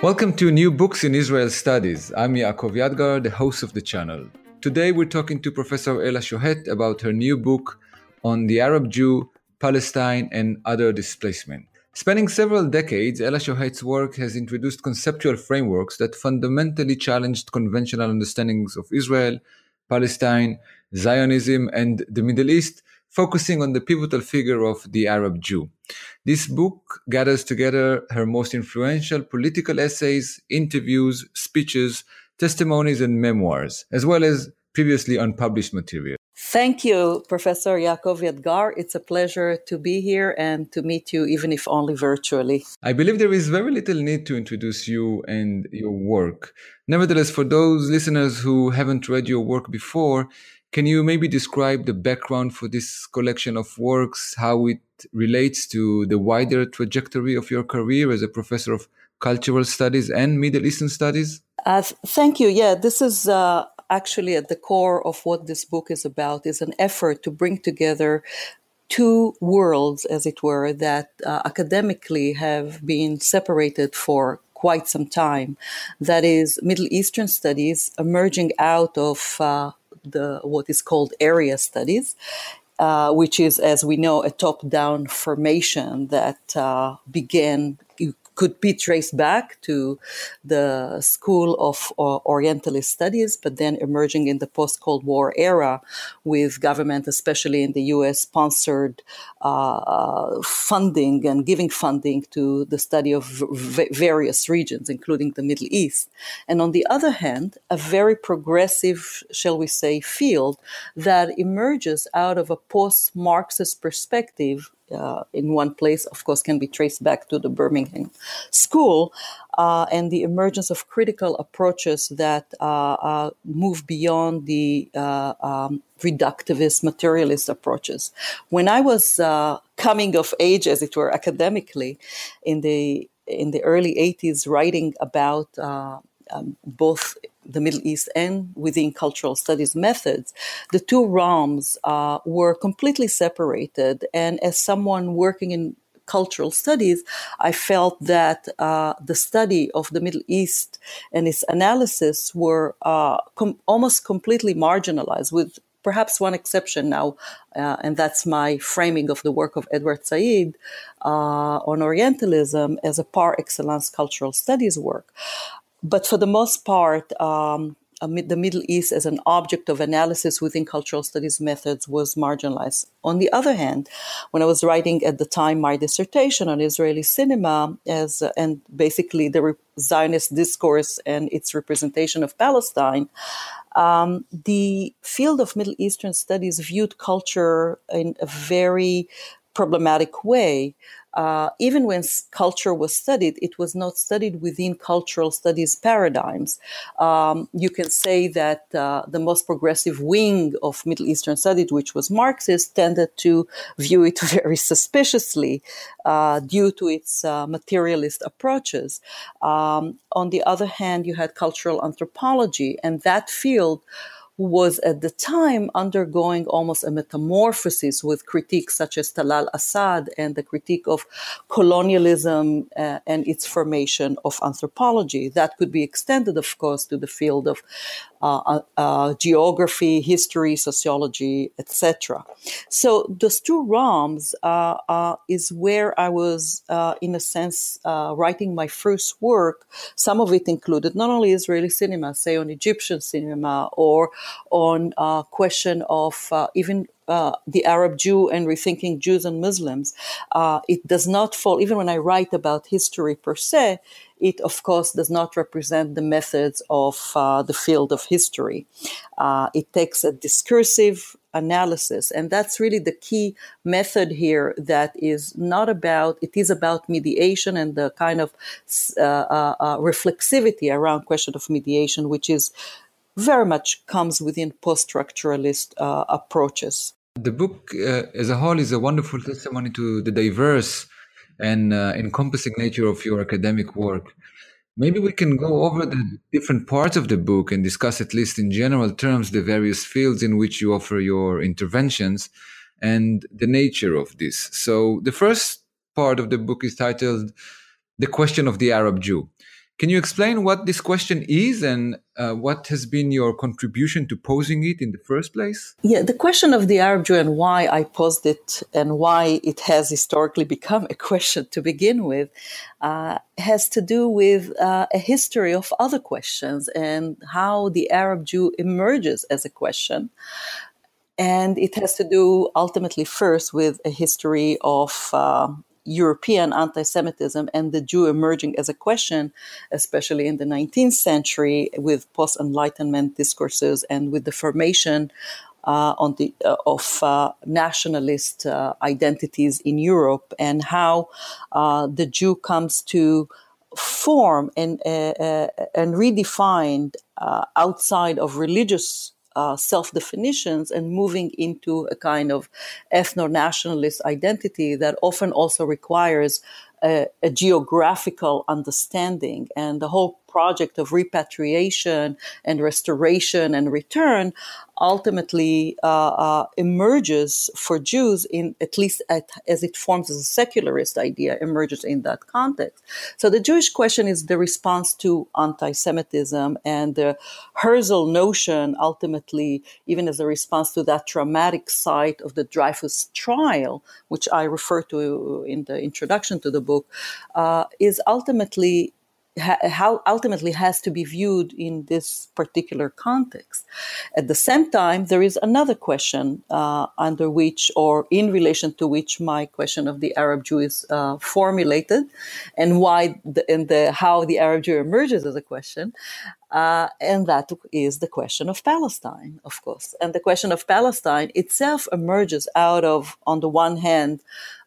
Welcome to New Books in Israel Studies. I'm Yaakov Yadgar, the host of the channel. Today we're talking to Professor Ella Shohat about her new book on the Arab Jew, Palestine, and other displacement. Spanning several decades, Ella Shohat's work has introduced conceptual frameworks that fundamentally challenged conventional understandings of Israel, Palestine, Zionism, and the Middle East focusing on the pivotal figure of the Arab Jew. This book gathers together her most influential political essays, interviews, speeches, testimonies, and memoirs, as well as previously unpublished material. Thank you, Professor Yaakov Yadgar. It's a pleasure to be here and to meet you, even if only virtually. I believe there is very little need to introduce you and your work. Nevertheless, for those listeners who haven't read your work before, can you maybe describe the background for this collection of works, how it relates to the wider trajectory of your career as a professor of cultural studies and Middle Eastern studies? Uh, thank you. Yeah, this is uh, actually at the core of what this book is about is an effort to bring together two worlds, as it were, that uh, academically have been separated for quite some time. That is, Middle Eastern studies emerging out of uh, the what is called area studies, uh, which is, as we know, a top-down formation that uh, began could be traced back to the School of uh, Orientalist Studies, but then emerging in the post Cold War era with government, especially in the US, sponsored uh, funding and giving funding to the study of v- various regions, including the Middle East. And on the other hand, a very progressive, shall we say, field that emerges out of a post Marxist perspective uh, in one place, of course, can be traced back to the Birmingham School uh, and the emergence of critical approaches that uh, uh move beyond the uh, um, reductivist, materialist approaches. When I was uh, coming of age, as it were, academically, in the in the early 80s, writing about um, both the Middle East and within cultural studies methods, the two realms uh, were completely separated. And as someone working in cultural studies, I felt that uh, the study of the Middle East and its analysis were uh, com- almost completely marginalized, with perhaps one exception now, uh, and that's my framing of the work of Edward Said uh, on Orientalism as a par excellence cultural studies work but for the most part, um, the Middle East as an object of analysis within cultural studies methods was marginalized. On the other hand, when I was writing at the time my dissertation on Israeli cinema as uh, and basically the Zionist discourse and its representation of Palestine, um, the field of Middle Eastern studies viewed culture in a very problematic way uh, even when culture was studied, it was not studied within cultural studies paradigms. Um, you can say that uh, the most progressive wing of Middle Eastern studies, which was Marxist, tended to view it very suspiciously uh, due to its uh, materialist approaches. Um, on the other hand, you had cultural anthropology, and that field who was at the time undergoing almost a metamorphosis with critiques such as Talal Asad and the critique of colonialism uh, and its formation of anthropology. That could be extended, of course, to the field of uh, uh, uh, geography, history, sociology, etc. So those two realms is where I was, in a sense, writing my first work. Some of it included not only Israeli cinema, say on Egyptian cinema, or on a question of even uh, the Arab Jew and rethinking Jews and Muslims, uh, it does not fall, even when I write about history per se, it of course does not represent the methods of uh, the field of history. Uh, it takes a discursive analysis, and that's really the key method here that is not about, it is about mediation and the kind of uh, reflexivity around question of mediation, which is very much comes within post structuralist uh, approaches. The book uh, as a whole is a wonderful testimony to the diverse and uh, encompassing nature of your academic work. Maybe we can go over the different parts of the book and discuss, at least in general terms, the various fields in which you offer your interventions and the nature of this. So, the first part of the book is titled The Question of the Arab Jew. Can you explain what this question is and uh, what has been your contribution to posing it in the first place? Yeah, the question of the Arab Jew and why I posed it and why it has historically become a question to begin with uh, has to do with uh, a history of other questions and how the Arab Jew emerges as a question. And it has to do ultimately first with a history of uh, European anti Semitism and the Jew emerging as a question, especially in the 19th century with post Enlightenment discourses and with the formation uh, on the, uh, of uh, nationalist uh, identities in Europe and how uh, the Jew comes to form and, uh, and redefined outside of religious uh, self definitions and moving into a kind of ethno nationalist identity that often also requires a, a, geographical understanding. And the whole project of repatriation and restoration and return ultimately uh, uh, emerges for Jews in at least at, as it forms as a secularist idea emerges in that context. So the Jewish question is the response to anti-Semitism and the Herzl notion ultimately even as a response to that traumatic site of the Dreyfus trial, which I refer to in the introduction to the book, uh, is ultimately how ultimately has to be viewed in this particular context. At the same time, there is another question uh, under which, or in relation to which, my question of the Arab Jew is uh, formulated, and why the, and the, how the Arab Jew emerges as a question, uh, and that is the question of Palestine, of course. And the question of Palestine itself emerges out of, on the one hand,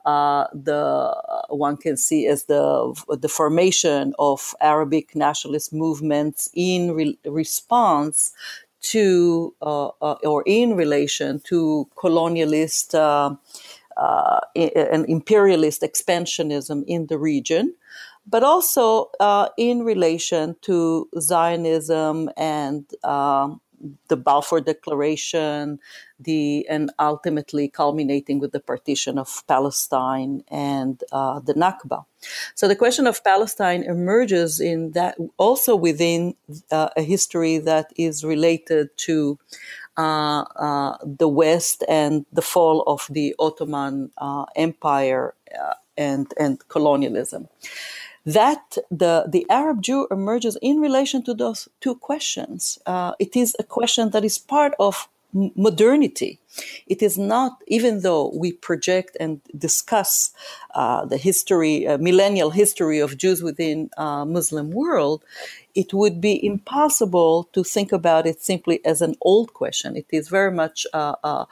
uh, the one can see as the the formation of Arabic nationalist movements in re- response to uh, uh, or in relation to colonialist uh, uh, and imperialist expansionism in the region but also uh, in relation to Zionism and um, the Balfour Declaration, the and ultimately culminating with the partition of Palestine and uh, the Nakba. So the question of Palestine emerges in that also within uh, a history that is related to uh, uh the West and the fall of the Ottoman uh, Empire uh, and and colonialism that the, the Arab Jew emerges in relation to those two questions. Uh, it is a question that is part of modernity. It is not, even though we project and discuss uh, the history, uh, millennial history of Jews within uh, Muslim world, it would be impossible to think about it simply as an old question. It is very much uh, uh,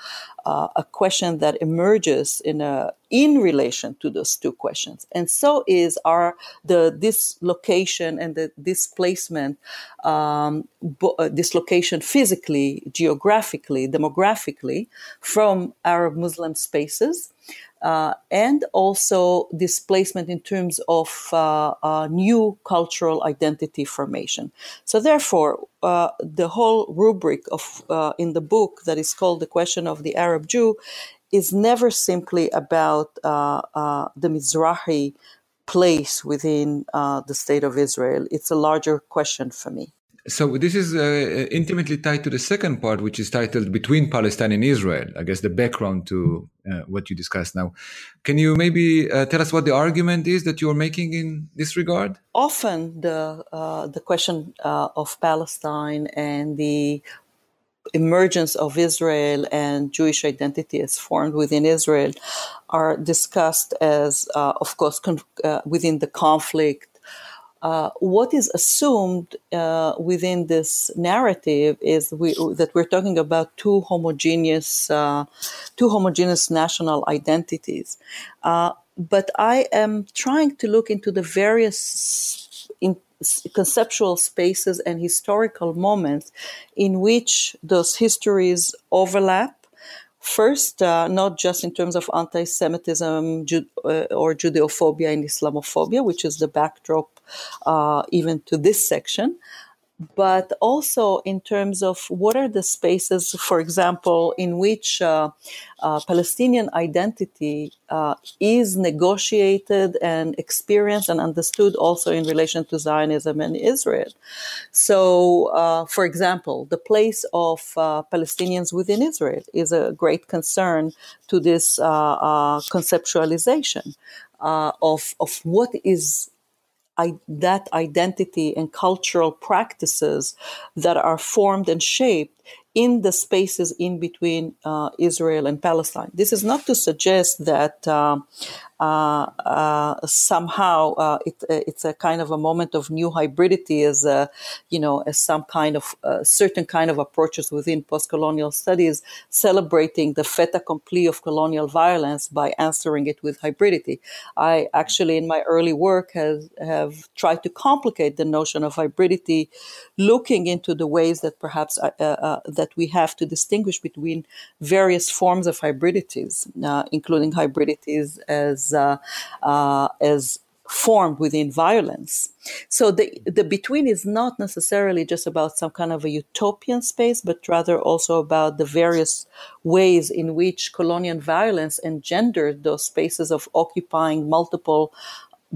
a question that emerges in a in relation to those two questions, and so is our the dislocation and the displacement, um, bo- dislocation physically, geographically, demographically from Arab Muslim spaces uh, and also displacement in terms of uh, uh, new cultural identity formation. So, therefore, uh, the whole rubric of uh, in the book that is called the question of the Arab Jew is never simply about uh, the Mizrahi place within the state of Israel. It's a larger question for me. So this is uh, intimately tied to the second part, which is titled "Between Palestine and Israel." I guess the background to uh, what you discussed now. Can you maybe uh, tell us what the argument is that you are making in this regard? Often, the uh, the question uh, of Palestine and the emergence of Israel and Jewish identity as formed within Israel are discussed as, uh, of course, con- within the conflict. Uh, what is assumed uh, within this narrative is we, that we're talking about two homogeneous, uh, two homogeneous national identities. Uh, but I am trying to look into the various in, conceptual spaces and historical moments in which those histories overlap. First, uh, not just in terms of anti Semitism Ju- uh, or Judeophobia and Islamophobia, which is the backdrop uh, even to this section, but also in terms of what are the spaces, for example, in which uh, uh, Palestinian identity uh, is negotiated and experienced and understood also in relation to Zionism and Israel. So, uh, for example, the place of uh, Palestinians within Israel is a great concern to this uh, conceptualization of, of what is that identity and cultural practices that are formed and shaped in the spaces in between uh, Israel and Palestine. This is not to suggest that uh, Uh, uh, somehow uh, it, uh, it's a kind of a moment of new hybridity as a, you know as some kind of certain kind of approaches within post-colonial studies celebrating the fait accompli of colonial violence by answering it with hybridity. I actually in my early work has have tried to complicate the notion of hybridity, looking into the ways that perhaps that we have to distinguish between various forms of hybridities, including hybridities as uh, uh, as formed within violence. So the the between is not necessarily just about some kind of a utopian space, but rather also about the various ways in which colonial violence engendered those spaces of occupying multiple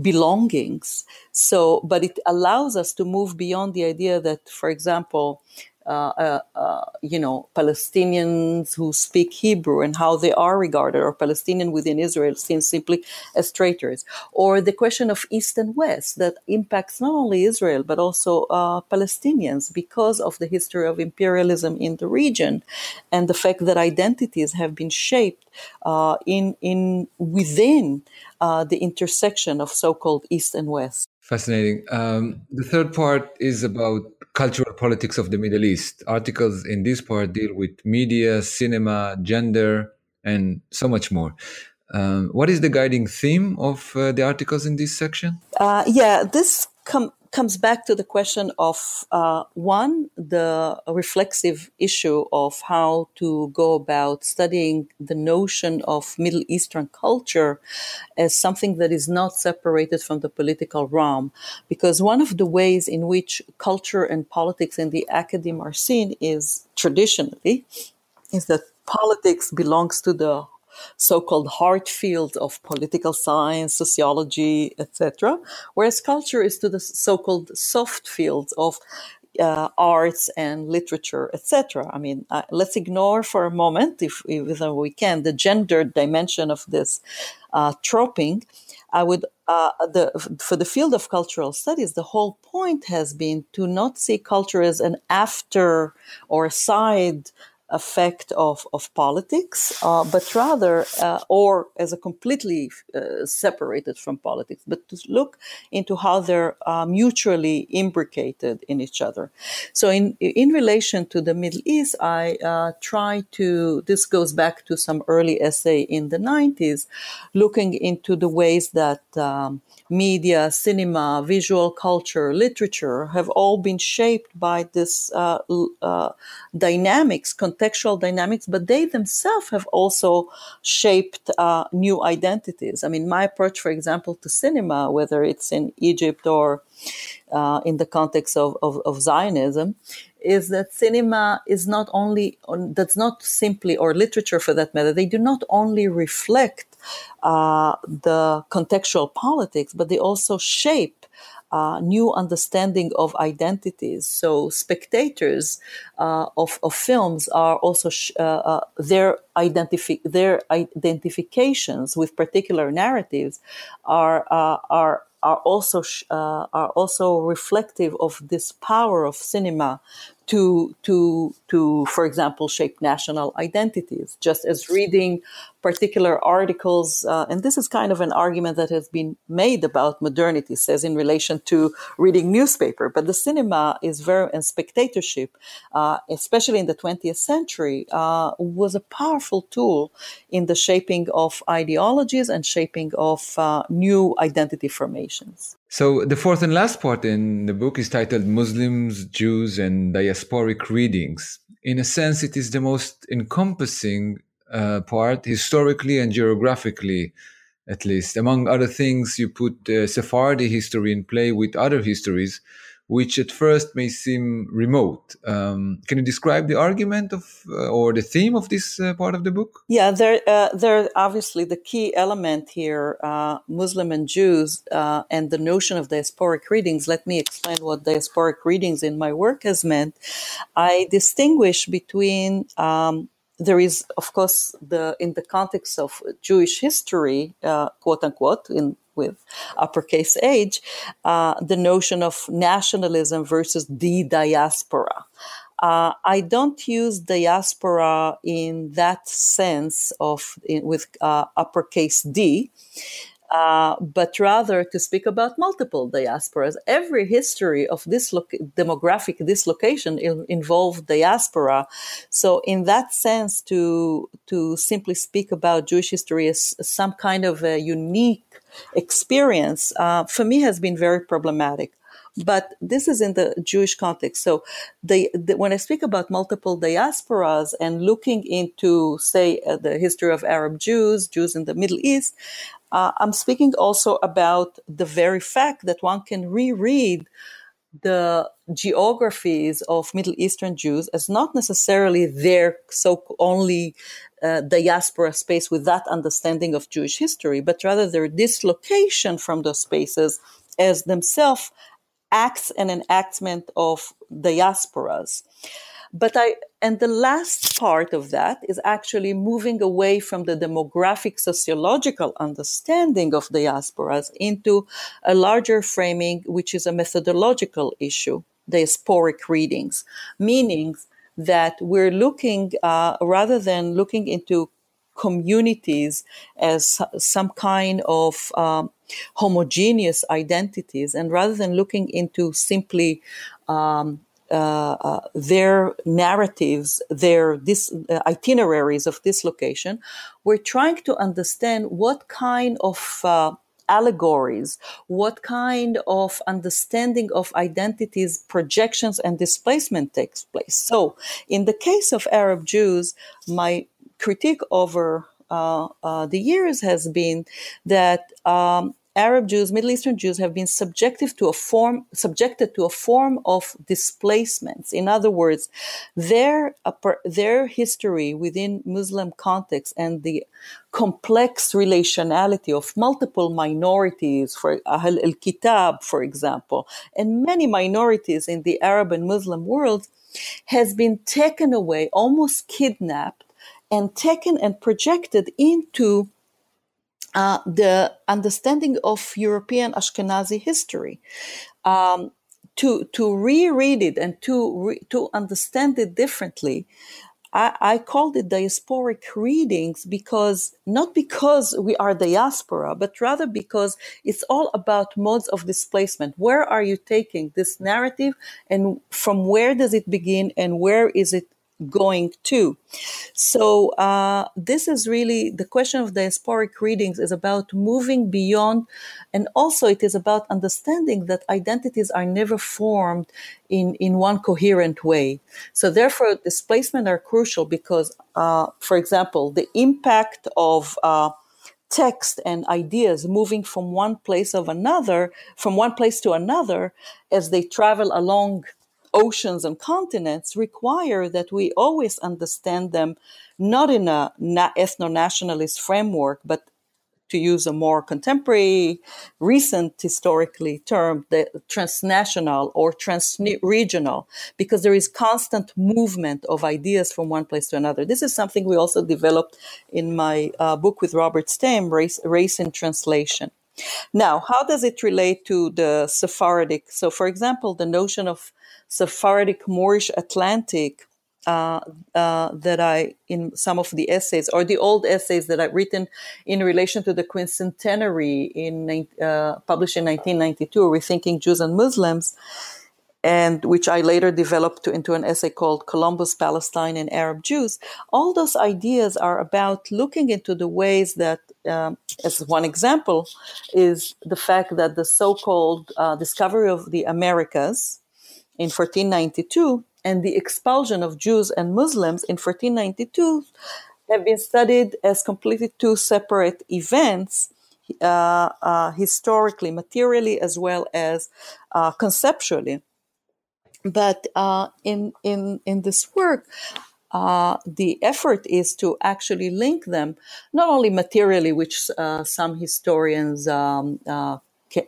belongings. So, but it allows us to move beyond the idea that, for example, uh, uh, uh, you know, Palestinians who speak Hebrew and how they are regarded, or Palestinian within Israel seen simply as traitors, or the question of East and West that impacts not only Israel but also uh, Palestinians because of the history of imperialism in the region and the fact that identities have been shaped uh, in in within uh, the intersection of so-called East and West. Fascinating. Um, the third part is about cultural politics of the Middle East. Articles in this part deal with media, cinema, gender, and so much more. Um, what is the guiding theme of uh, the articles in this section? Uh, yeah, this com- comes back to the question of uh, one, the reflexive issue of how to go about studying the notion of Middle Eastern culture as something that is not separated from the political realm. Because one of the ways in which culture and politics in the academy are seen is traditionally is that politics belongs to the so-called hard field of political science, sociology, etc., whereas culture is to the so-called soft fields of uh, arts and literature, etc. I mean, uh, let's ignore for a moment, if, if we can, the gender dimension of this uh, troping. I would, uh, the, for the field of cultural studies, the whole point has been to not see culture as an after or side effect of, of politics, uh, but rather, uh, or as a completely uh, separated from politics, but to look into how they're uh, mutually imbricated in each other. So, in in relation to the Middle East, I uh, try to. This goes back to some early essay in the '90s, looking into the ways that. Um, media, cinema, visual culture, literature have all been shaped by this uh, dynamics, contextual dynamics, but they themselves have also shaped uh, new identities. I mean, my approach, for example, to cinema, whether it's in Egypt or uh, in the context of, of, of Zionism, is that cinema is not only that's not simply or literature for that matter they do not only reflect uh, the contextual politics, but they also shape uh, new understanding of identities. So spectators uh, of, of films are also sh- uh, uh, their identifi- their identifications with particular narratives are uh, are are also sh- are also reflective of this power of cinema to to to for example shape national identities. Just as reading particular articles uh, and this is kind of an argument that has been made about modernity says in relation to reading newspaper but the cinema is very and spectatorship uh, especially in the 20th century uh, was a powerful tool in the shaping of ideologies and shaping of uh, new identity formations so the fourth and last part in the book is titled Muslims, Jews, and Diasporic Readings. In a sense, it is the most encompassing uh, part, historically and geographically, at least. Among other things, you put uh, Sephardi history in play with other histories which at first may seem remote. Um, can you describe the argument of uh, or the theme of this uh, part of the book? Yeah, there, uh, there obviously the key element here, uh, Muslim and Jews, uh, and the notion of diasporic readings. Let me explain what diasporic readings in my work has meant. I distinguish between um, there is, of course, the in the context of Jewish history, uh, quote unquote, in with uppercase H, uh, the notion of nationalism versus the diaspora. Uh, I don't use diaspora in that sense of in, with uh, uppercase D. Uh, but rather to speak about multiple diasporas. Every history of this lo- demographic dislocation il- involved diaspora. So, in that sense, to to simply speak about Jewish history as some kind of a unique experience uh, for me has been very problematic but this is in the Jewish context. So, the, the, when I speak about multiple diasporas and looking into, say, uh, the history of Arab Jews, Jews in the Middle East, uh, I'm speaking also about the very fact that one can reread the geographies of Middle Eastern Jews as not necessarily their so only uh, diaspora space with that understanding of Jewish history, but rather their dislocation from those spaces as themselves acts and enactment of diasporas. But I, and the last part of that is actually moving away from the demographic sociological understanding of diasporas into a larger framing, which is a methodological issue, diasporic readings, meaning that we're looking, uh, rather than looking into communities as some kind of um, homogeneous identities, and rather than looking into simply um, uh, uh, their narratives, their dis- uh, itineraries of dislocation, we're trying to understand what kind of uh, allegories, what kind of understanding of identities, projections, and displacement takes place. So, in the case of Arab Jews, my critique over uh, uh, the years has been that um, Arab Jews, Middle Eastern Jews have been subjected to a form, subjected to a form of displacements. In other words, their, their history within Muslim context and the complex relationality of multiple minorities, for Ahl al-Kitab, for example, and many minorities in the Arab and Muslim world has been taken away, almost kidnapped, and taken and projected into uh, the understanding of European Ashkenazi history. Um, to to reread it and to re, to understand it differently, I, I, called it diasporic readings because not because we are diaspora, but rather because it's all about modes of displacement. Where are you taking this narrative, and from where does it begin, and where is it going to. So uh, this is really the question of diasporic readings is about moving beyond, and also it is about understanding that identities are never formed in in one coherent way. So therefore, displacement are crucial because, uh, for example, the impact of uh, text and ideas moving from one place of another from one place to another as they travel along oceans and continents require that we always understand them not in a ethno nationalist framework, but to use a more contemporary, recent historically term, the transnational or transregional, because there is constant movement of ideas from one place to another. This is something we also developed in my uh, book with Robert Stam, Race, Race in Translation. Now, how does it relate to the Sephardic? So, for example, the notion of Sephardic Moorish Atlantic uh, uh, that I, in some of the essays or the old essays that I've written in relation to the quincentenary in uh, published in 1992, Rethinking Jews and Muslims, and which I later developed to, into an essay called Columbus, Palestine, and Arab Jews. All those ideas are about looking into the ways that, um, as one example, is the fact that the so-called uh, discovery of the Americas in 1492 and the expulsion of Jews and Muslims in 1492 have been studied as completely two separate events uh, uh, historically, materially, as well as uh, conceptually. But uh, in in in this work, uh, the effort is to actually link them not only materially, which uh, some historians um, uh,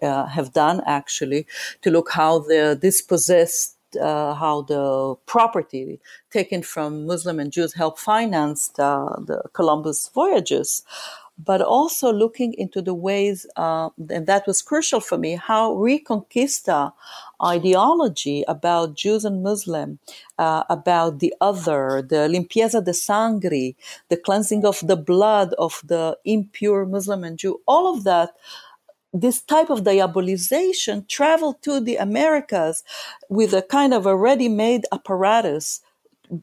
uh have done actually, to look how the dispossessed, uh, how the property taken from Muslim and Jews helped finance the Columbus voyages, but also looking into the ways, uh, and that was crucial for me, how Reconquista ideology about Jews and Muslim, uh, about the other, the limpieza de sangre, the cleansing of the blood of the impure Muslim and Jew, all of that this type of diabolization traveled to the Americas with a kind of a ready made apparatus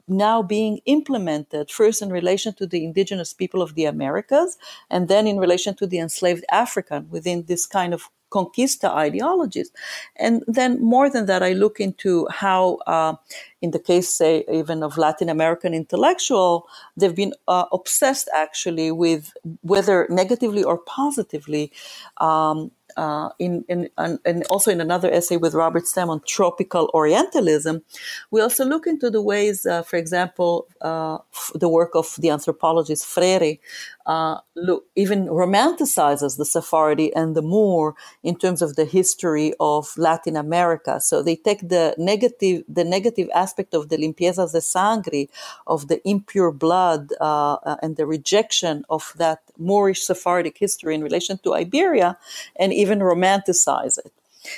now being implemented first in relation to the indigenous people of the Americas and then in relation to the enslaved African within this kind of conquista ideologies. And then more than that, I look into how, uh, in the case, say, even of Latin American intellectual, they've been uh, obsessed actually with whether negatively or positively um, uh, in, in, and also in another essay with Robert Stam on tropical Orientalism, we also look into the ways, uh, for example, uh, f- the work of the anthropologist Freyre uh, look, even romanticizes the Sephardi and the Moor in terms of the history of Latin America. So they take the negative, the negative aspect of the limpieza de sangre, of the impure blood, uh, uh, and the rejection of that Moorish Sephardic history in relation to Iberia, and even romanticize it.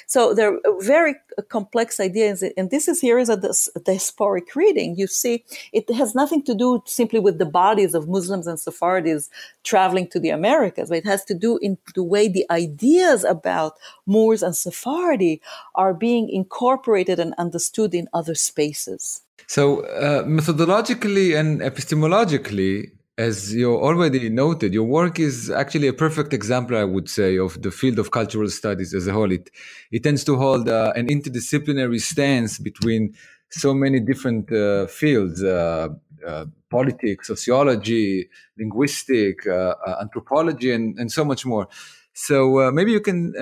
So they're very complex ideas, and this is here is a diasporic reading. You see, it has nothing to do simply with the bodies of Muslims and Sephardis traveling to the Americas, but it has to do in the way the ideas about Moors and Sephardi are being incorporated and understood in other spaces. So, uh, methodologically and epistemologically, as you already noted, your work is actually a perfect example, I would say, of the field of cultural studies as a whole. It, it tends to hold uh, an interdisciplinary stance between so many different uh, fields uh, uh politics, sociology, linguistic, uh, uh, anthropology, and, and so much more. So maybe you can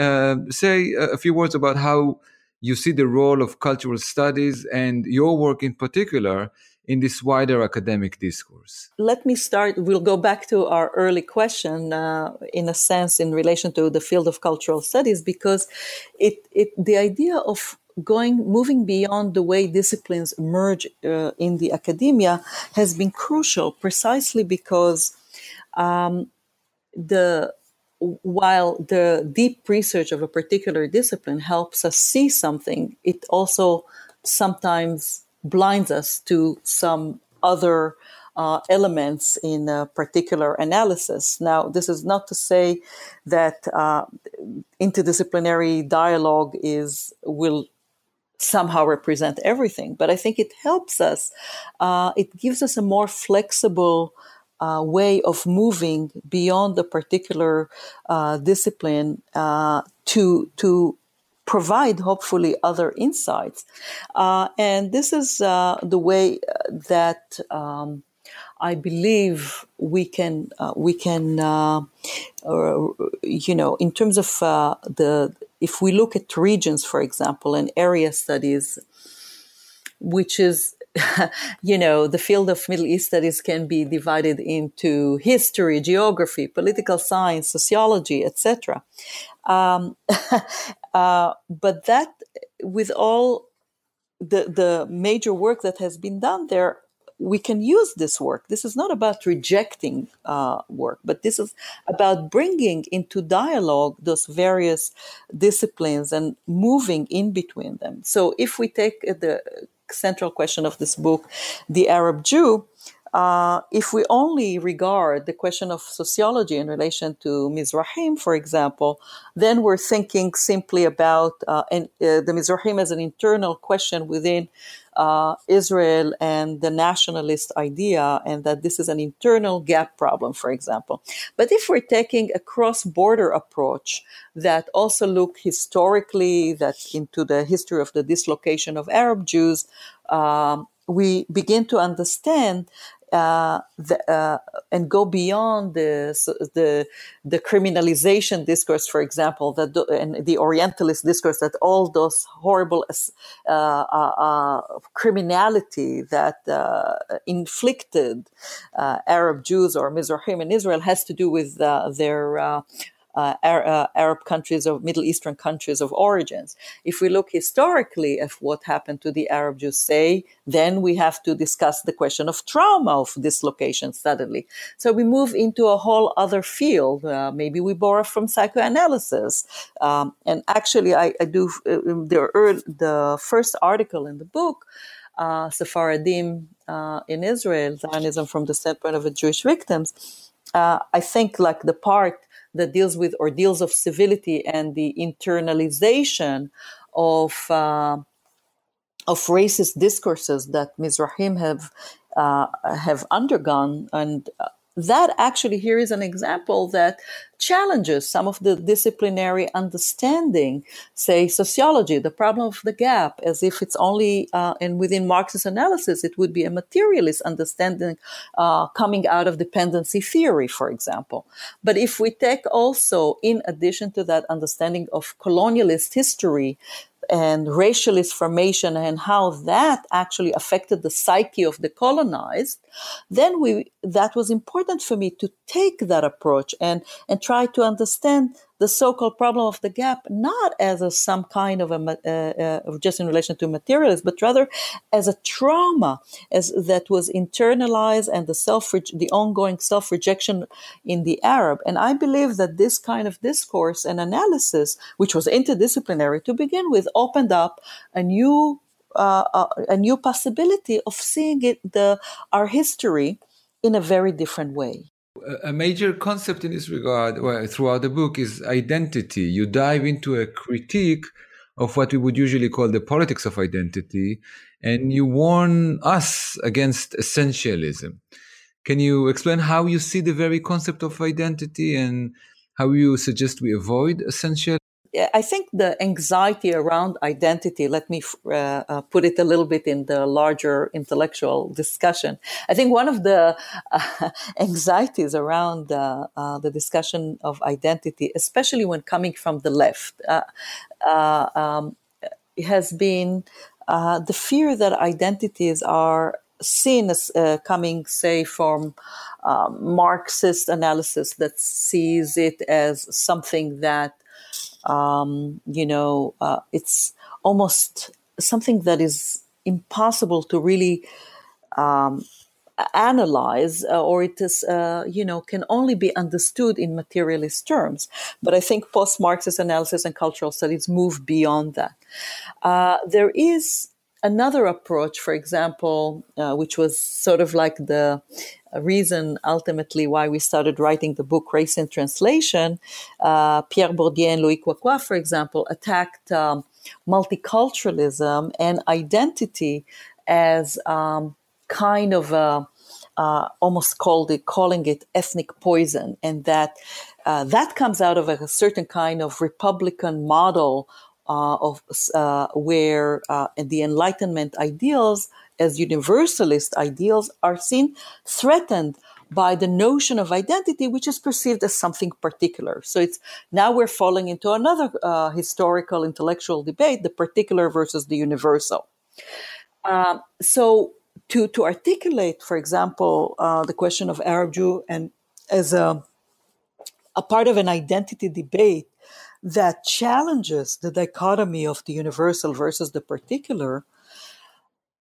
say a few words about how you see the role of cultural studies and your work in particular in this wider academic discourse? Let me start. We'll go back to our early question, uh, in a sense, in relation to the field of cultural studies, because it, it the idea of going moving beyond the way disciplines emerge uh, in the academia has been crucial, precisely because um, the while the deep research of a particular discipline helps us see something, it also sometimes blinds us to some other uh, elements in a particular analysis. Now, this is not to say that uh, interdisciplinary dialogue is will somehow represent everything, but I think it helps us. Uh, it gives us a more flexible. Uh, way of moving beyond the particular uh, discipline uh, to to provide hopefully other insights. Uh, and this is uh, the way that um, I believe we can uh, we can uh, you know in terms of uh, the if we look at regions, for example, and area studies, which is you know, the field of Middle East studies can be divided into history, geography, political science, sociology, etc. Um, uh, but that, with all the the major work that has been done there, we can use this work. This is not about rejecting uh, work, but this is about bringing into dialogue those various disciplines and moving in between them. So, if we take the central question of this book, the Arab Jew, uh, if we only regard the question of sociology in relation to Mizrahim, for example, then we're thinking simply about uh, uh, the Mizrahim as an internal question within uh, Israel and the nationalist idea, and that this is an internal gap problem, for example. But if we're taking a cross-border approach that also look historically, that into the history of the dislocation of Arab Jews, um, we begin to understand uh, the, uh, and go beyond the, the, the criminalization discourse, for example, that and the Orientalist discourse that all those horrible uh, uh, uh criminality that inflicted Arab Jews or Mizrahim in Israel has to do with their uh, uh, Arab countries or Middle Eastern countries of origins. If we look historically at what happened to the Arab Jews, say, then we have to discuss the question of trauma of dislocation suddenly. So we move into a whole other field. Uh, maybe we borrow from psychoanalysis. Um, and actually, I, I do uh, the, early, the first article in the book. Uh, Sephardim uh, in Israel, Zionism from the standpoint of the Jewish victims. Uh, I think like the part that deals with ordeals of civility and the internalization of uh, of racist discourses that Mizrahim have uh, have undergone and uh, that actually here is an example that challenges some of the disciplinary understanding, say sociology, the problem of the gap, as if it's only, uh, and within Marxist analysis, it would be a materialist understanding uh, coming out of dependency theory, for example. But if we take also, in addition to that understanding of colonialist history, and racialist formation and how that actually affected the psyche of the colonized, then we that was important for me to take that approach and and try to understand the so-called problem of the gap not as a, some kind of a uh, uh, just in relation to materialism, but rather as a trauma as that was internalized and the self the ongoing self rejection in the Arab. And I believe that this kind of discourse and analysis, which was interdisciplinary to begin with, opened up a new uh, uh a new possibility of seeing it the our history in a very different way a major concept in this regard well, throughout the book is identity. You dive into a critique of what we would usually call the politics of identity, and you warn us against essentialism. Can you explain how you see the very concept of identity and how you suggest we avoid essentialism? I think the anxiety around identity, let me uh, uh, put it a little bit in the larger intellectual discussion. I think one of the uh, anxieties around uh, uh, the discussion of identity, especially when coming from the left, uh, um, has been the fear that identities are seen as coming, say, from um, Marxist analysis that sees it as something that um, you know, uh, it's almost something that is impossible to really um, analyze, uh, or it is, uh, you know, can only be understood in materialist terms. But I think post Marxist analysis and cultural studies move beyond that. Uh, there is another approach, for example, uh, which was sort of like the reason ultimately why we started writing the book Race in Translation. Uh, Pierre Bourdieu and Loïc Wacquant, for example, attacked um, multiculturalism and identity as um, kind of a, uh, almost called it calling it ethnic poison, and that uh, that comes out of a certain kind of Republican model uh, of uh, where uh, the Enlightenment ideals, as universalist ideals, are seen threatened by the notion of identity, which is perceived as something particular. So it's now we're falling into another uh, historical intellectual debate: the particular versus the universal. Um, so to to articulate, for example, uh, the question of Arab Jew and as a a part of an identity debate that challenges the dichotomy of the universal versus the particular,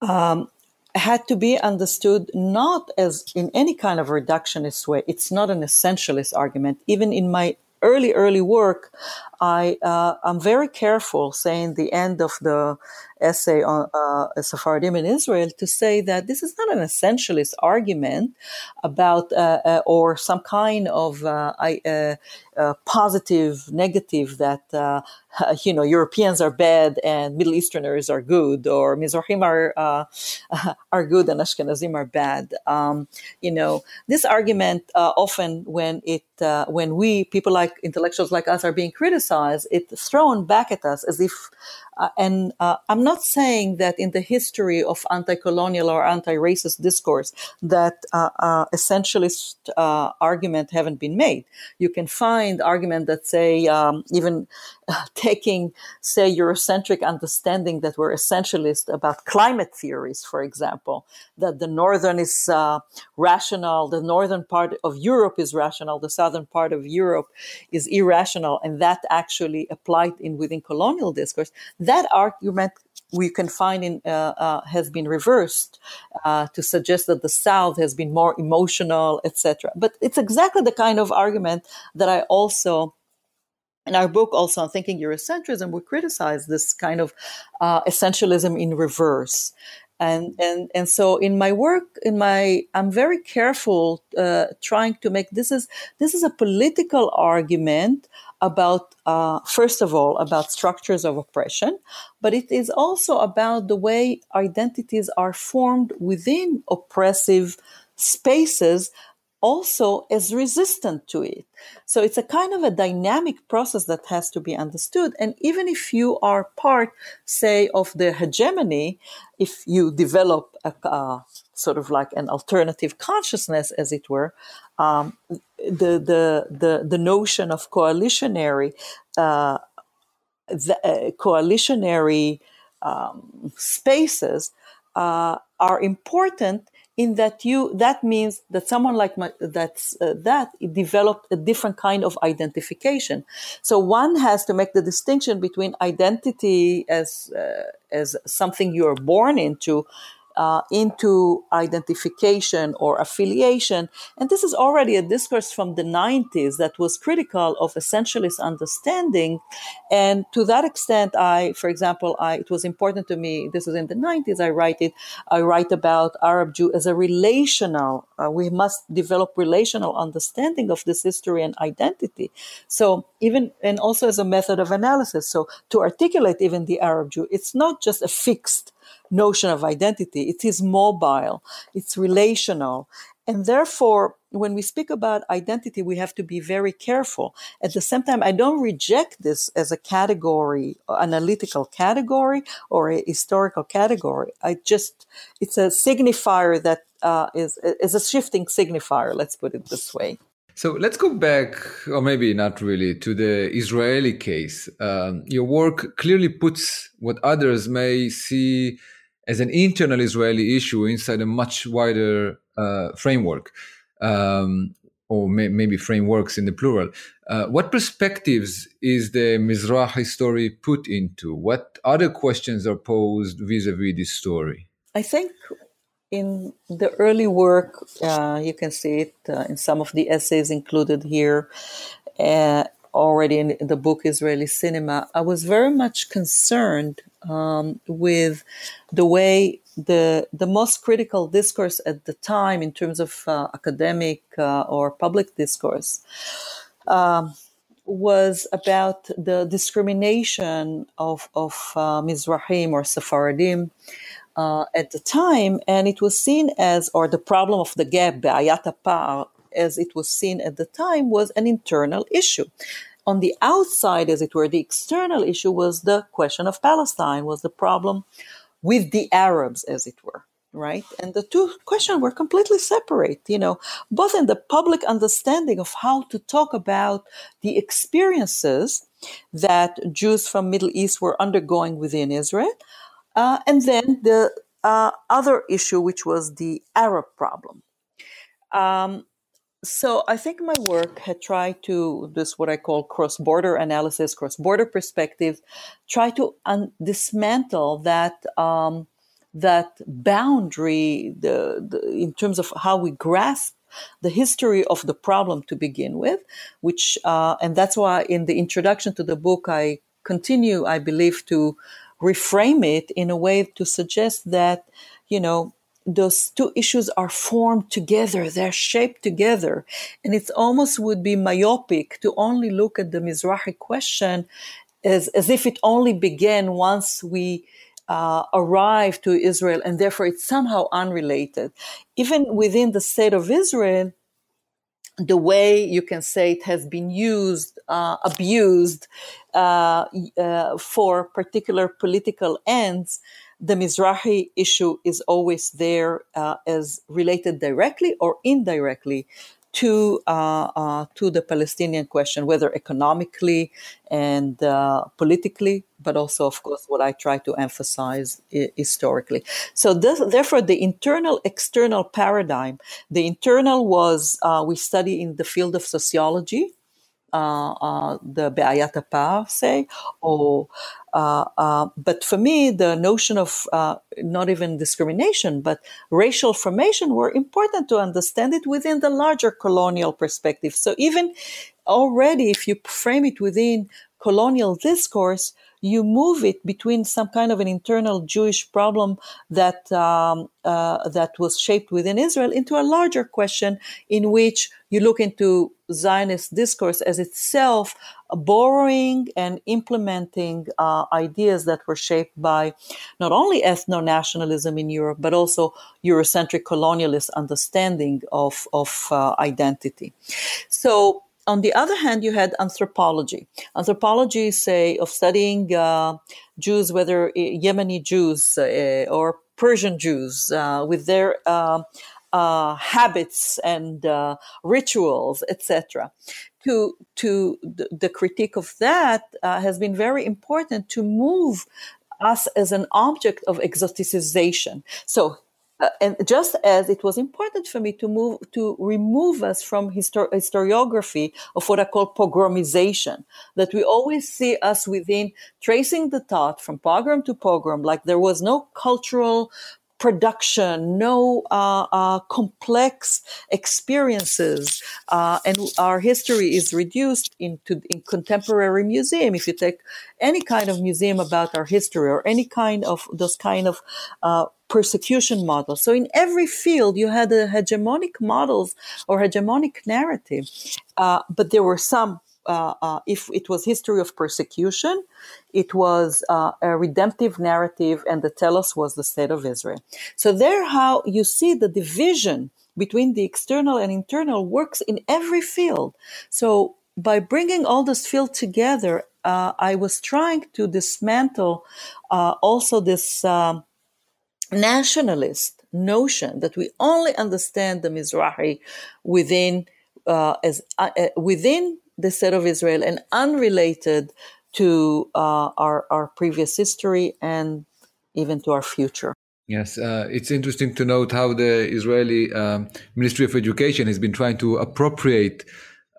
um, had to be understood not as in any kind of reductionist way. It's not an essentialist argument. Even in my early, early work, I, uh, I'm very careful saying the end of the essay on uh, Sephardim in Israel to say that this is not an essentialist argument about uh, uh, or some kind of uh, uh, uh, positive, negative that you know Europeans are bad and Middle Easterners are good, or Mizrahim are are good and Ashkenazim are bad. Um, you know this argument often when it when we people like intellectuals like us are being criticized, it's thrown back at us as if uh, and uh, I'm not saying that in the history of anti-colonial or anti-racist discourse that uh, uh essentialist uh, argument haven't been made. You can find argument that say um, even uh, taking say Eurocentric understanding that we're essentialist about climate theories, for example, that the northern is rational, the northern part of Europe is rational, the southern part of Europe is irrational, and that actually applied in within colonial discourse that argument we can find in uh, uh, has been reversed uh, to suggest that the South has been more emotional, etc. But it's exactly the kind of argument that I also in our book also on thinking eurocentrism we criticize this kind of uh, essentialism in reverse and and and so in my work in my i'm very careful uh, trying to make this is this is a political argument about, uh, first of all, about structures of oppression, but it is also about the way identities are formed within oppressive spaces also as resistant to it. So it's a kind of a dynamic process that has to be understood. And even if you are part, say, of the hegemony, if you develop a, a sort of like an alternative consciousness, as it were, um, the, the, the, the notion of coalitionary, uh, the, uh, coalitionary um, spaces uh, are important in that you that means that someone like my, that's uh, that developed a different kind of identification. So one has to make the distinction between identity as uh, as something you're born into uh, into identification or affiliation. And this is already a discourse from the 90s that was critical of essentialist understanding. And to that extent, I, for example, I, it was important to me, this was in the 90s, I write it, I write about Arab Jew as a relational, uh, we must develop relational understanding of this history and identity. So even, and also as a method of analysis. So to articulate even the Arab Jew, it's not just a fixed notion of identity. It is mobile, it's relational. And therefore, when we speak about identity, we have to be very careful. At the same time, I don't reject this as a category, analytical category or a historical category. I just, it's a signifier that uh, is is a shifting signifier. Let's put it this way. So let's go back, or maybe not really, to the Israeli case. Um, your work clearly puts what others may see as an internal Israeli issue inside a much wider uh, framework, um, or may, maybe frameworks in the plural. Uh, what perspectives is the Mizrahi story put into? What other questions are posed vis-a-vis this story? I think in the early work, uh, you can see it uh, in some of the essays included here. Already in the book Israeli Cinema, I was very much concerned um, with the way the the most critical discourse at the time in terms of uh, academic uh, or public discourse um, was about the discrimination of of uh, Mizrahim or Sephardim. Uh, at the time, and it was seen as, or the problem of the gap, Be'ayat as it was seen at the time, was an internal issue on the outside, as it were, the external issue was the question of Palestine, was the problem with the Arabs, as it were, right? And the two questions were completely separate, you know, both in the public understanding of how to talk about the experiences that Jews from Middle East were undergoing within Israel, uh, and then the uh, other issue, which was the Arab problem. Um, so I think my work had tried to this what I call cross-border analysis, cross-border perspective, try to un- dismantle that um, that boundary the, the, in terms of how we grasp the history of the problem to begin with, which, uh, and that's why in the introduction to the book, I continue, I believe, to reframe it in a way to suggest that, you know, those two issues are formed together, they're shaped together. And it almost would be myopic to only look at the Mizrahi question as, as if it only began once we uh, arrived to Israel and therefore it's somehow unrelated. Even within the state of Israel, the way you can say it has been used, uh, abused uh, uh, for particular political ends, the Mizrahi issue is always there uh, as related directly or indirectly to uh, uh, to the Palestinian question, whether economically and uh, politically, but also, of course, what I try to emphasize I- historically. So, this, therefore, the internal external paradigm. The internal was uh, we study in the field of sociology. Uh, uh, the Be'ayat Par, say, or uh, uh, but for me, the notion of uh, not even discrimination, but racial formation were important to understand it within the larger colonial perspective. So even already, if you frame it within colonial discourse, you move it between some kind of an internal Jewish problem that um, uh, that was shaped within Israel into a larger question in which you look into Zionist discourse as itself borrowing and implementing uh, ideas that were shaped by not only ethno nationalism in Europe, but also Eurocentric colonialist understanding of, of uh, identity. So, on the other hand, you had anthropology. Anthropology, say, of studying uh, Jews, whether Yemeni Jews uh, or Persian Jews, uh, with their uh, uh, habits and uh, rituals, etc. To to the, the, critique of that uh, has been very important to move us as an object of exoticization. So. Uh, and just as it was important for me to move to remove us from histor- historiography of what I call pogromization, that we always see us within tracing the thought from pogrom to pogrom, like there was no cultural production, no uh, uh, complex experiences, uh, and our history is reduced into in contemporary museum. If you take any kind of museum about our history or any kind of those kind of uh, persecution models. So in every field, you had a hegemonic models or hegemonic narrative, uh, but there were some if it was history of persecution, it was uh, a redemptive narrative, and the telos was the state of Israel. So there, how you see the division between the external and internal works in every field. So by bringing all this field together, uh, I was trying to dismantle uh, also this um, nationalist notion that we only understand the Mizrahi within uh, as within the state of Israel and unrelated to uh, our, our previous history and even to our future. Yes, uh, it's interesting to note how the Israeli um, Ministry of Education has been trying to appropriate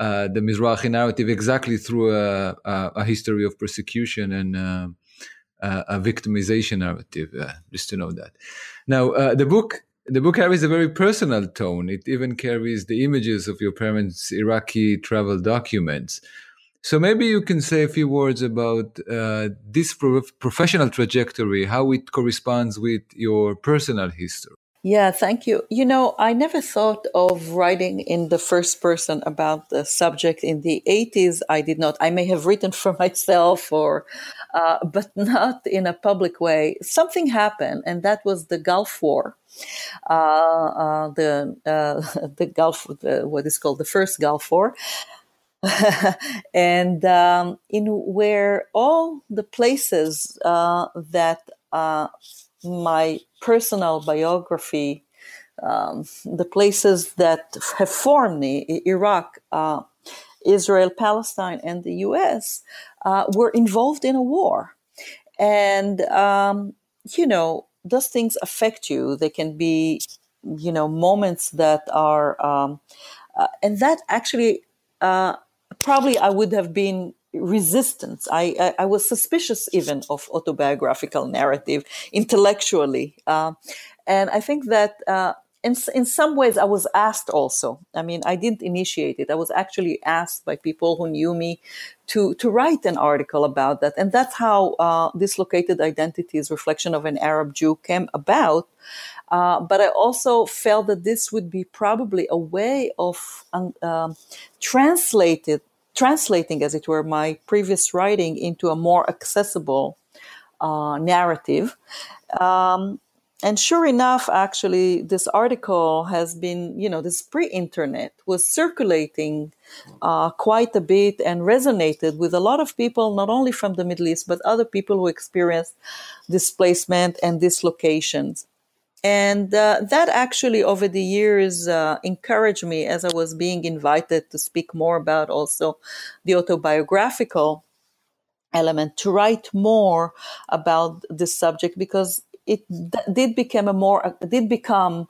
uh, the Mizrahi narrative exactly through a, a, a history of persecution and uh, a victimization narrative. Uh, just to know that. Now, uh, the book the book carries a very personal tone. It even carries the images of your parents' Iraqi travel documents. So maybe you can say a few words about uh, this pro- professional trajectory, how it corresponds with your personal history. Yeah, thank you. You know, I never thought of writing in the first person about the subject in the 80s. I did not. I may have written for myself or, uh, but not in a public way. Something happened, and that was the Gulf War. Uh, uh, the uh, the Gulf, the, what is called the first Gulf War, and um, in where all the places uh, that uh, my personal biography, um, the places that have formed me, Iraq, uh, Israel, Palestine, and the U.S., uh, were involved in a war. And, um, you know, those things affect you. They can be, you know, moments that are, um, uh, and that actually, uh, probably I would have been resistance. I, I, I, was suspicious even of autobiographical narrative intellectually. Uh, and I think that uh, in, in some ways I was asked also. I mean, I didn't initiate it. I was actually asked by people who knew me to, to write an article about that. And that's how uh, Dislocated Identities, Reflection of an Arab Jew came about. Uh, but I also felt that this would be probably a way of um, translated, translating, as it were, my previous writing into a more accessible uh, narrative. Um, and sure enough, actually, this article has been, you know, this pre internet was circulating uh, quite a bit and resonated with a lot of people, not only from the Middle East, but other people who experienced displacement and dislocations. And uh, that actually, over the years, uh, encouraged me as I was being invited to speak more about also the autobiographical element to write more about this subject because it did become a more did become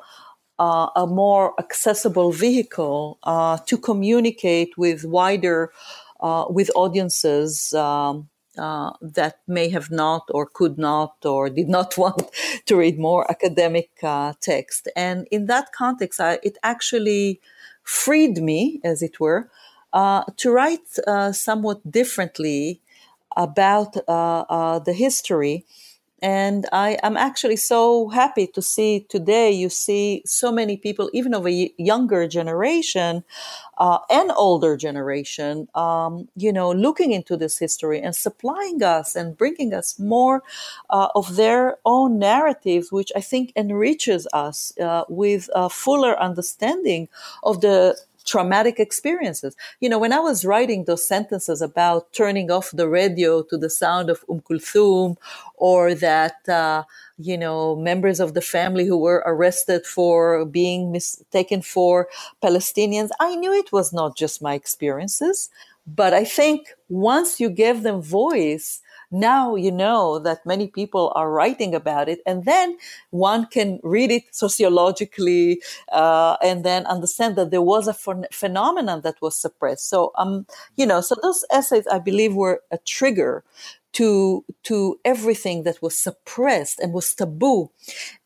uh, a more accessible vehicle uh, to communicate with wider uh, with audiences um, uh, that may have not or could not or did not want to read more academic uh, text. And in that context I, it actually freed me as it were uh, to write somewhat differently about the history and I am actually so happy to see today you see so many people, even of a younger generation uh, and older generation, um, you know, looking into this history and supplying us and bringing us more uh, of their own narratives, which I think enriches us uh, with a fuller understanding of the traumatic experiences. You know, when I was writing those sentences about turning off the radio to the sound of Um Kulthum, or that, uh, you know, members of the family who were arrested for being mistaken for Palestinians, I knew it was not just my experiences. But I think once you give them voice, now you know that many people are writing about it and then one can read it sociologically uh, and then understand that there was a ph- phenomenon that was suppressed. So um you know so those essays i believe were a trigger to to everything that was suppressed and was taboo.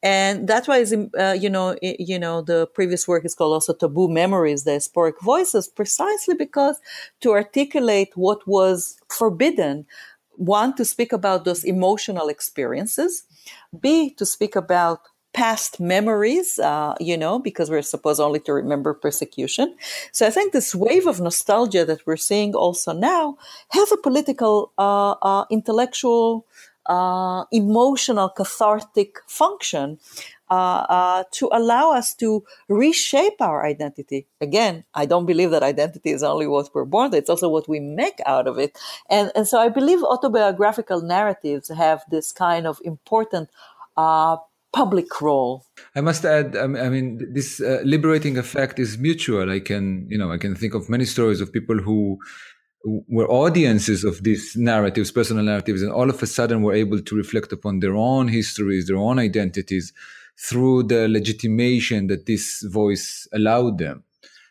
And that's why uh, you know it, you know the previous work is called also taboo memories the diasporic voices precisely because to articulate what was forbidden one, to speak about those emotional experiences, B, to speak about past memories, uh, you know, because we're supposed only to remember persecution. So I think this wave of nostalgia that we're seeing also now has a political, uh, uh, intellectual, uh, emotional, cathartic function uh, uh, to allow us to reshape our identity. Again, I don't believe that identity is only what we're born it's also what we make out of it. And, and so I believe autobiographical narratives have this kind of important uh, public role. I must add, I mean, this uh, liberating effect is mutual. I can, you know, I can think of many stories of people who were audiences of these narratives, personal narratives, and all of a sudden were able to reflect upon their own histories, their own identities, through the legitimation that this voice allowed them.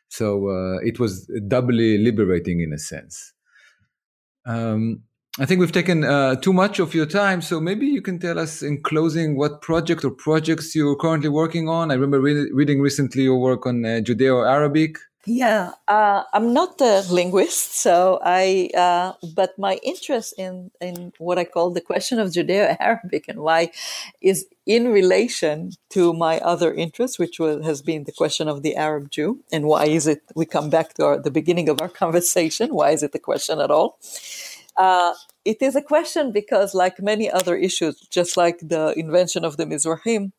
So uh, it was doubly liberating in a sense. Um, I think we've taken uh, too much of your time, so maybe you can tell us in closing what project or projects you're currently working on. I remember re- reading recently your work on uh, Judeo-Arabic. Yeah, uh, I'm not a linguist, so I. Uh, but my interest in in what I call the question of Judeo-Arabic and why is in relation to my other interest, which was, has been the question of the Arab Jew, and why is it? We come back to our, the beginning of our conversation. Why is it the question at all? Uh, it is a question because, like many other issues, just like the invention of the Mizrahim,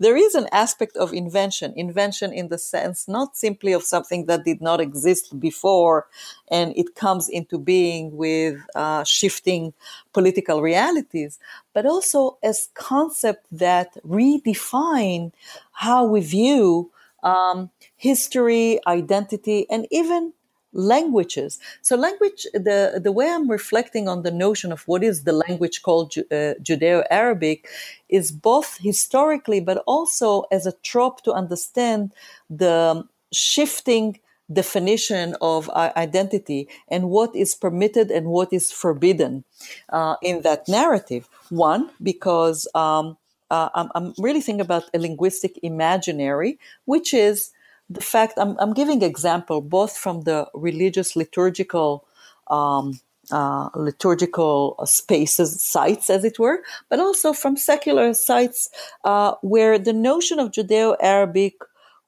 there is an aspect of invention. Invention in the sense not simply of something that did not exist before and it comes into being with uh, shifting political realities, but also as concept that redefine how we view um, history, identity, and even languages. So language, the, the way I'm reflecting on the notion of what is the language called uh, Judeo-Arabic is both historically, but also as a trope to understand the shifting definition of identity and what is permitted and what is forbidden uh, in that narrative. One, because um, uh, I'm, I'm, really thinking about a linguistic imaginary, which is the fact I'm, I'm giving example both from the religious liturgical um, uh, liturgical spaces, sites, as it were, but also from secular sites uh, where the notion of Judeo Arabic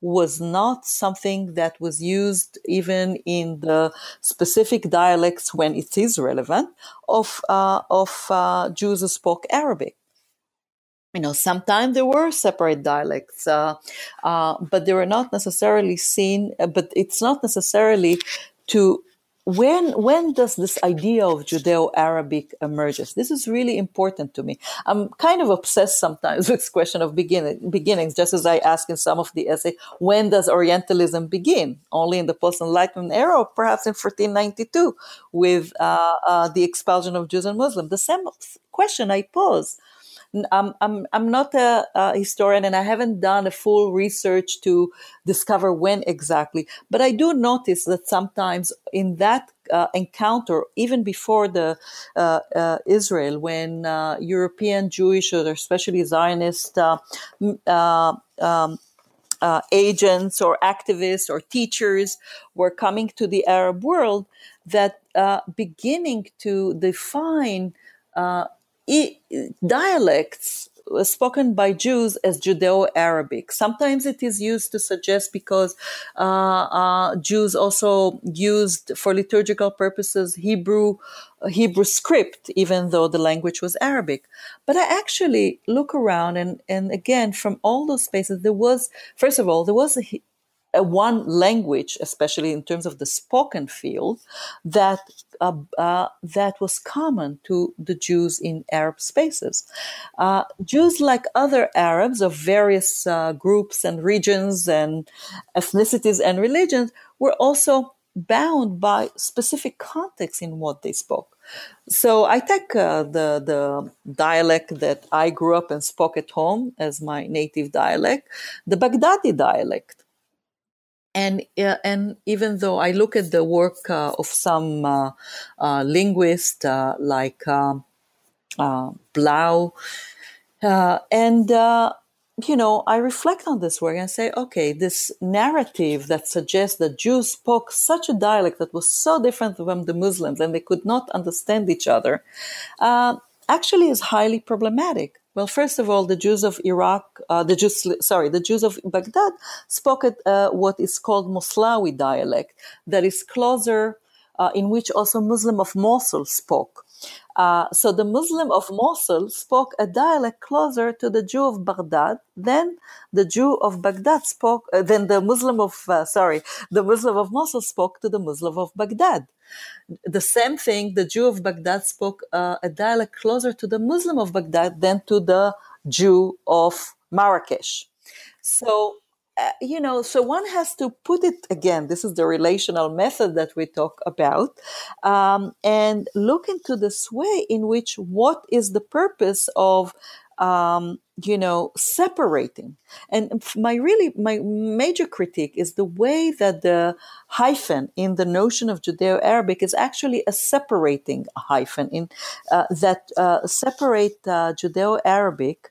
was not something that was used even in the specific dialects when it is relevant of uh, of uh, Jews who spoke Arabic. You know, sometimes there were separate dialects, uh, uh but they were not necessarily seen. Uh, but it's not necessarily to when when does this idea of Judeo-Arabic emerges? This is really important to me. I'm kind of obsessed sometimes with this question of beginning, beginnings, just as I ask in some of the essay, when does Orientalism begin? Only in the post-Enlightenment era, or perhaps in 1492 with uh, uh, the expulsion of Jews and Muslims? The same question I pose. I'm, I'm, I'm not a, a, historian and I haven't done a full research to discover when exactly, but I do notice that sometimes in that uh, encounter, even before the uh, uh, Israel, when uh, European Jewish or especially Zionist uh, uh, um, agents or activists or teachers were coming to the Arab world, that beginning to define dialects spoken by Jews as Judeo Arabic. Sometimes it is used to suggest because uh, uh, Jews also used for liturgical purposes Hebrew Hebrew script, even though the language was Arabic. But I actually look around and and again from all those spaces there was first of all there was a one language, especially in terms of the spoken field, that uh, uh, that was common to the Jews in Arab spaces. Uh, Jews, like other Arabs of various uh, groups and regions and ethnicities and religions, were also bound by specific context in what they spoke. So I take uh, the the dialect that I grew up and spoke at home as my native dialect, the Baghdadi dialect and uh, and even though I look at the work uh, of some uh, uh linguists uh, like um, uh, Blau, and you know, I reflect on this work and say, okay, this narrative that suggests that Jews spoke such a dialect that was so different from the Muslims and they could not understand each other, actually is highly problematic. Well, first of all, the Jews of Iraq, uh, the Jews, sorry, the Jews of Baghdad spoke uh, what is called Moslawi dialect, that is closer, uh, in which also Muslim of Mosul spoke. Uh, so the Muslim of Mosul spoke a dialect closer to the Jew of Baghdad than the Jew of Baghdad spoke, uh, than the Muslim of, uh, sorry, the Muslim of Mosul spoke to the Muslim of Baghdad. The same thing, the Jew of Baghdad spoke uh, a dialect closer to the Muslim of Baghdad than to the Jew of Marrakesh. So, uh, you know, so one has to put it again. This is the relational method that we talk about, um, and look into this way in which what is the purpose of um, you know, separating. And my really, my major critique is the way that the hyphen in the notion of Judeo-Arabic is actually a separating hyphen in uh, that uh, separate uh, Judeo-Arabic,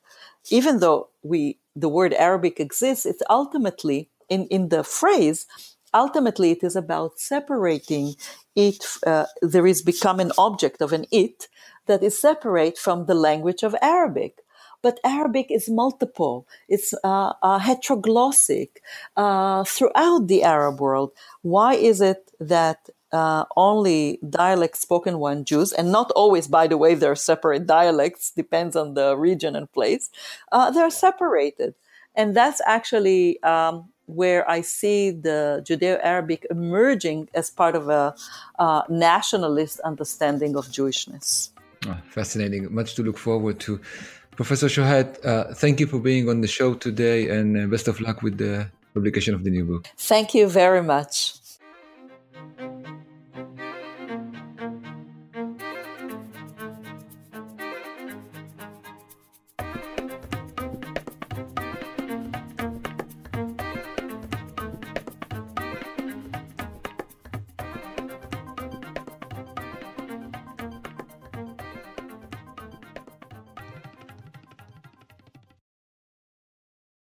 even though we, the word Arabic exists, it's ultimately in, in the phrase, ultimately it is about separating it, uh, there is become an object of an it that is separate from the language of Arabic but Arabic is multiple. It's uh, uh, heteroglossic uh, throughout the Arab world. Why is it that uh, only dialects spoken one Jews, and not always, by the way, they're separate dialects, depends on the region and place, uh, they're separated. And that's actually um, where I see the Judeo Arabic emerging as part of a uh, nationalist understanding of Jewishness. Oh, fascinating. Much to look forward to. Professor Shohat, uh, thank you for being on the show today and uh, best of luck with the publication of the new book. Thank you very much.